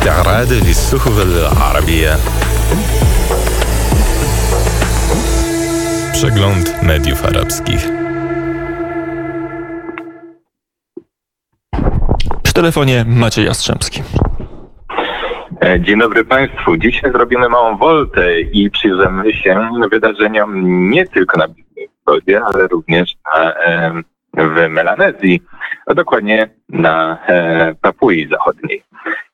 الاستعراض للصحف العربية Przegląd mediów arabskich. Przy telefonie Maciej Jastrzębski. E, Dzień dobry Państwu. Dzisiaj zrobimy małą woltę i przyjrzymy się wydarzeniom nie tylko na Bliskim Wschodzie, ale również na, e, w Melanezji, a dokładnie na e, Papui Zachodniej.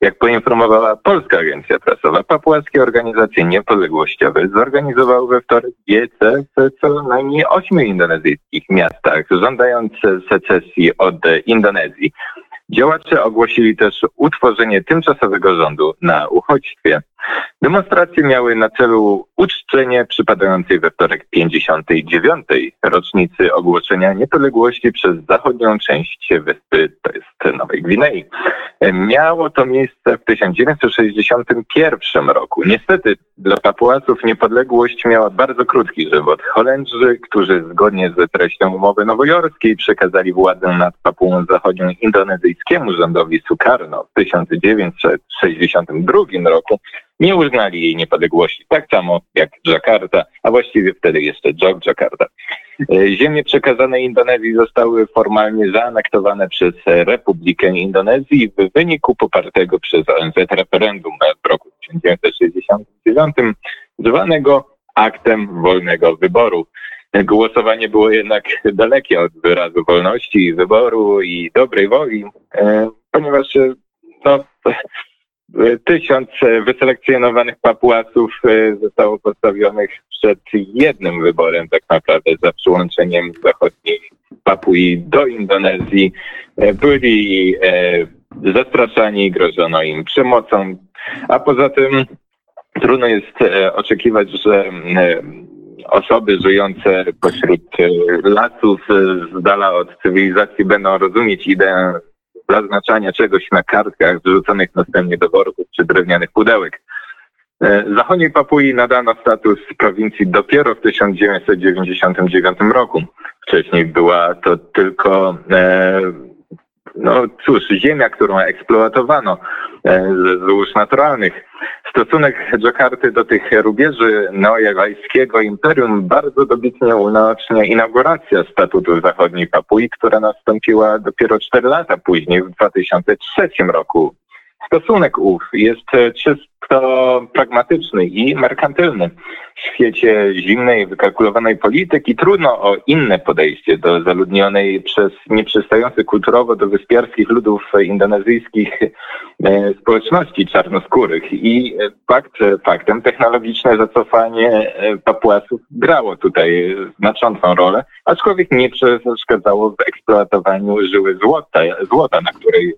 Jak poinformowała Polska Agencja Prasowa, papułackie organizacje niepodległościowe zorganizowały we wtorek wiece w co najmniej ośmiu indonezyjskich miastach żądające secesji od Indonezji. Działacze ogłosili też utworzenie tymczasowego rządu na uchodźstwie. Demonstracje miały na celu uczczenie przypadającej we wtorek 59. rocznicy ogłoszenia niepodległości przez zachodnią część wyspy, to jest Nowej Gwinei. Miało to miejsce w 1961 roku. Niestety dla Papuasów niepodległość miała bardzo krótki żywot. Holendrzy, którzy zgodnie z treścią umowy nowojorskiej przekazali władzę nad Papułą Zachodnią indonezyjskiemu rządowi Sukarno w 1962 roku, nie uznali jej niepodległości, tak samo jak Dżakarta, a właściwie wtedy jeszcze Jogjakarta. Ziemie przekazane Indonezji zostały formalnie zaanektowane przez Republikę Indonezji w wyniku popartego przez ONZ referendum w roku 1969, zwanego aktem wolnego wyboru. Głosowanie było jednak dalekie od wyrazu wolności, wyboru i dobrej woli, e, ponieważ no, tysiąc wyselekcjonowanych papuasów e, zostało postawionych przed jednym wyborem tak naprawdę za przyłączeniem zachodniej Papui do Indonezji. E, byli zastraszani, grożono im przemocą, a poza tym trudno jest oczekiwać, że osoby żyjące pośród lasów z dala od cywilizacji będą rozumieć ideę zaznaczania czegoś na kartkach wrzuconych następnie do worków czy drewnianych pudełek. Zachodniej Papui nadano status prowincji dopiero w 1999 roku. Wcześniej była to tylko e, no cóż, ziemia, którą eksploatowano e, z złóż naturalnych. Stosunek Dżakarty do tych rubieży neojawajskiego imperium bardzo dobitnie unaocznia inauguracja statutu zachodniej Papui, która nastąpiła dopiero 4 lata później, w 2003 roku. Stosunek ów jest czysto pragmatyczny i merkantylny. W świecie zimnej, wykalkulowanej polityki trudno o inne podejście do zaludnionej przez nieprzystających kulturowo do wyspiarskich ludów indonezyjskich e, społeczności czarnoskórych. I fakt faktem technologiczne zacofanie e, Papuasów grało tutaj znaczącą rolę, aczkolwiek nie przeszkadzało w eksploatowaniu żyły złota, złota na której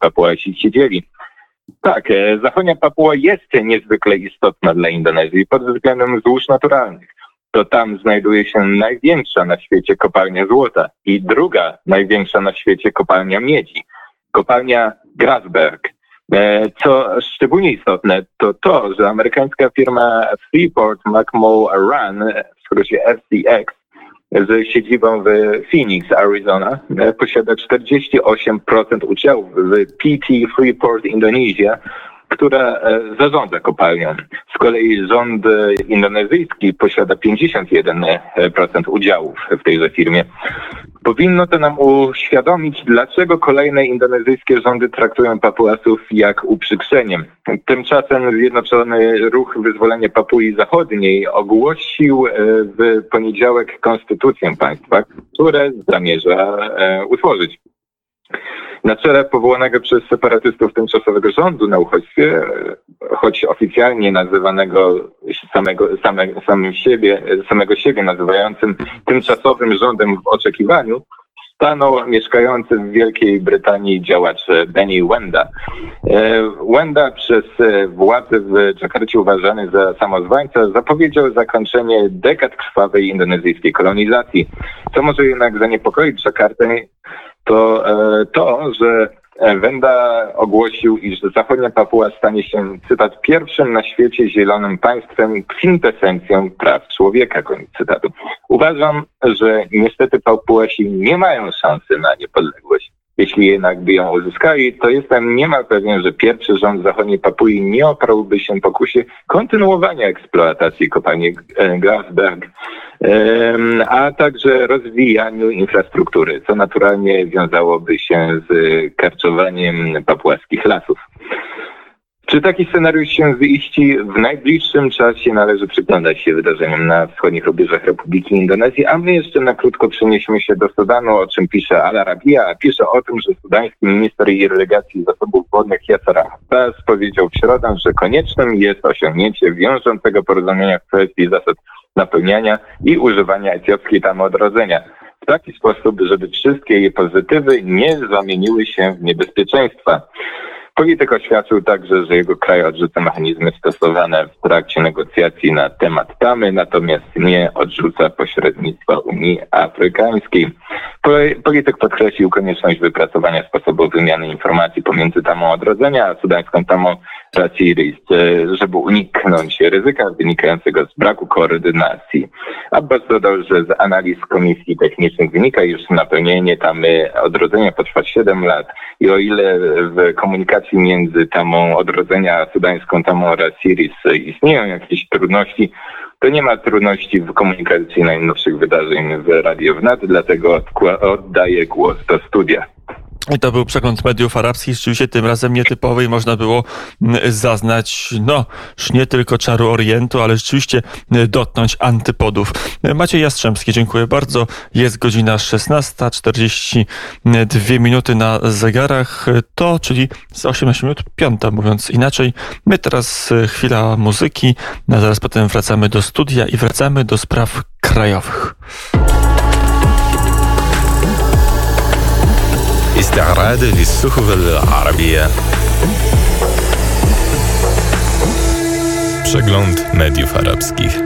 Papuasi siedzieli. Tak, e, zachodnia Papua jest niezwykle istotna dla Indonezji pod względem złóż naturalnych. To tam znajduje się największa na świecie kopalnia złota i druga największa na świecie kopalnia miedzi, kopalnia Grasberg. E, co szczególnie istotne, to to, że amerykańska firma Freeport McMoran, w skrócie FCX, z siedzibą w Phoenix, Arizona, e, posiada 48% udziałów w PT Freeport Indonesia, która e, zarządza kopalnią. Z kolei rząd indonezyjski posiada 51% udziałów w tejże firmie. Powinno to nam uświadomić, dlaczego kolejne indonezyjskie rządy traktują Papuasów jak uprzykrzeniem. Tymczasem Zjednoczony Ruch Wyzwolenia Papui Zachodniej ogłosił e, w poniedziałek konstytucję państwa, które zamierza e, utworzyć. Na czele powołanego przez separatystów tymczasowego rządu na uchodźstwie, choć oficjalnie nazywanego samego, same, samym siebie, samego siebie nazywającym tymczasowym rządem w oczekiwaniu, stanął mieszkający w Wielkiej Brytanii działacz Benny Wenda. E, Wenda przez władze w Dżakarcie uważany za samozwańca zapowiedział zakończenie dekad krwawej indonezyjskiej kolonizacji. Co może jednak zaniepokoić Dżakartę, to e, to, że Wenda ogłosił, iż zachodnia Papua stanie się, cytat, pierwszym na świecie zielonym państwem kwintesencją praw człowieka, koniec cytatu. Uważam, że niestety Papuasi nie mają szansy na niepodległość. jeśli jednak by ją uzyskali, to jestem niemal pewien, że pierwszy rząd zachodniej Papui nie oparłby się pokusie kontynuowania eksploatacji kopalni Grasberg, a także rozwijaniu infrastruktury, co naturalnie wiązałoby się z karczowaniem papułaskich lasów. Czy taki scenariusz się ziści? W najbliższym czasie należy przyglądać się wydarzeniom na wschodnich rubieżach Republiki Indonezji, a my jeszcze na krótko przenieśmy się do Sudanu, o czym pisze Al Arabiya, pisze o tym, że sudański minister irrygacji zasobów wodnych Yasser Abbas powiedział w środę, że koniecznym jest osiągnięcie wiążącego porozumienia w kwestii zasad napełniania i używania etiopskiej tamy odrodzenia w taki sposób, żeby wszystkie jej pozytywy nie zamieniły się w niebezpieczeństwa. Polityk oświadczył także, że jego kraj odrzuca mechanizmy stosowane w trakcie negocjacji na temat tamy, natomiast nie odrzuca pośrednictwa Unii Afrykańskiej. Polityk podkreślił konieczność wypracowania sposobu wymiany informacji pomiędzy tamą odrodzenia a sudańską tamą Raciris, żeby uniknąć ryzyka wynikającego z braku koordynacji. Abbas dodał, że z analiz komisji technicznych wynika, iż napełnienie tamy odrodzenia potrwa 7 lat i o ile w komunikacji między tamą odrodzenia sudańską tamą Raciris istnieją jakieś trudności, to nie ma trudności w komunikacji najnowszych wydarzeń w Radio Wnet, dlatego oddaję głos do studia. I to był przegląd mediów arabskich, rzeczywiście tym razem nietypowy i można było mm, zaznać, no, nie tylko czaru Orientu, ale rzeczywiście mm, dotknąć antypodów. Maciej Jastrzębski, dziękuję bardzo. Jest godzina 16.42 minuty na zegarach, to czyli z 18 minut piąta, mówiąc inaczej. My teraz e, chwila muzyki, a zaraz potem wracamy do studia i wracamy do spraw krajowych. استعراض للصحف العربية Przegląd mediów arabskich.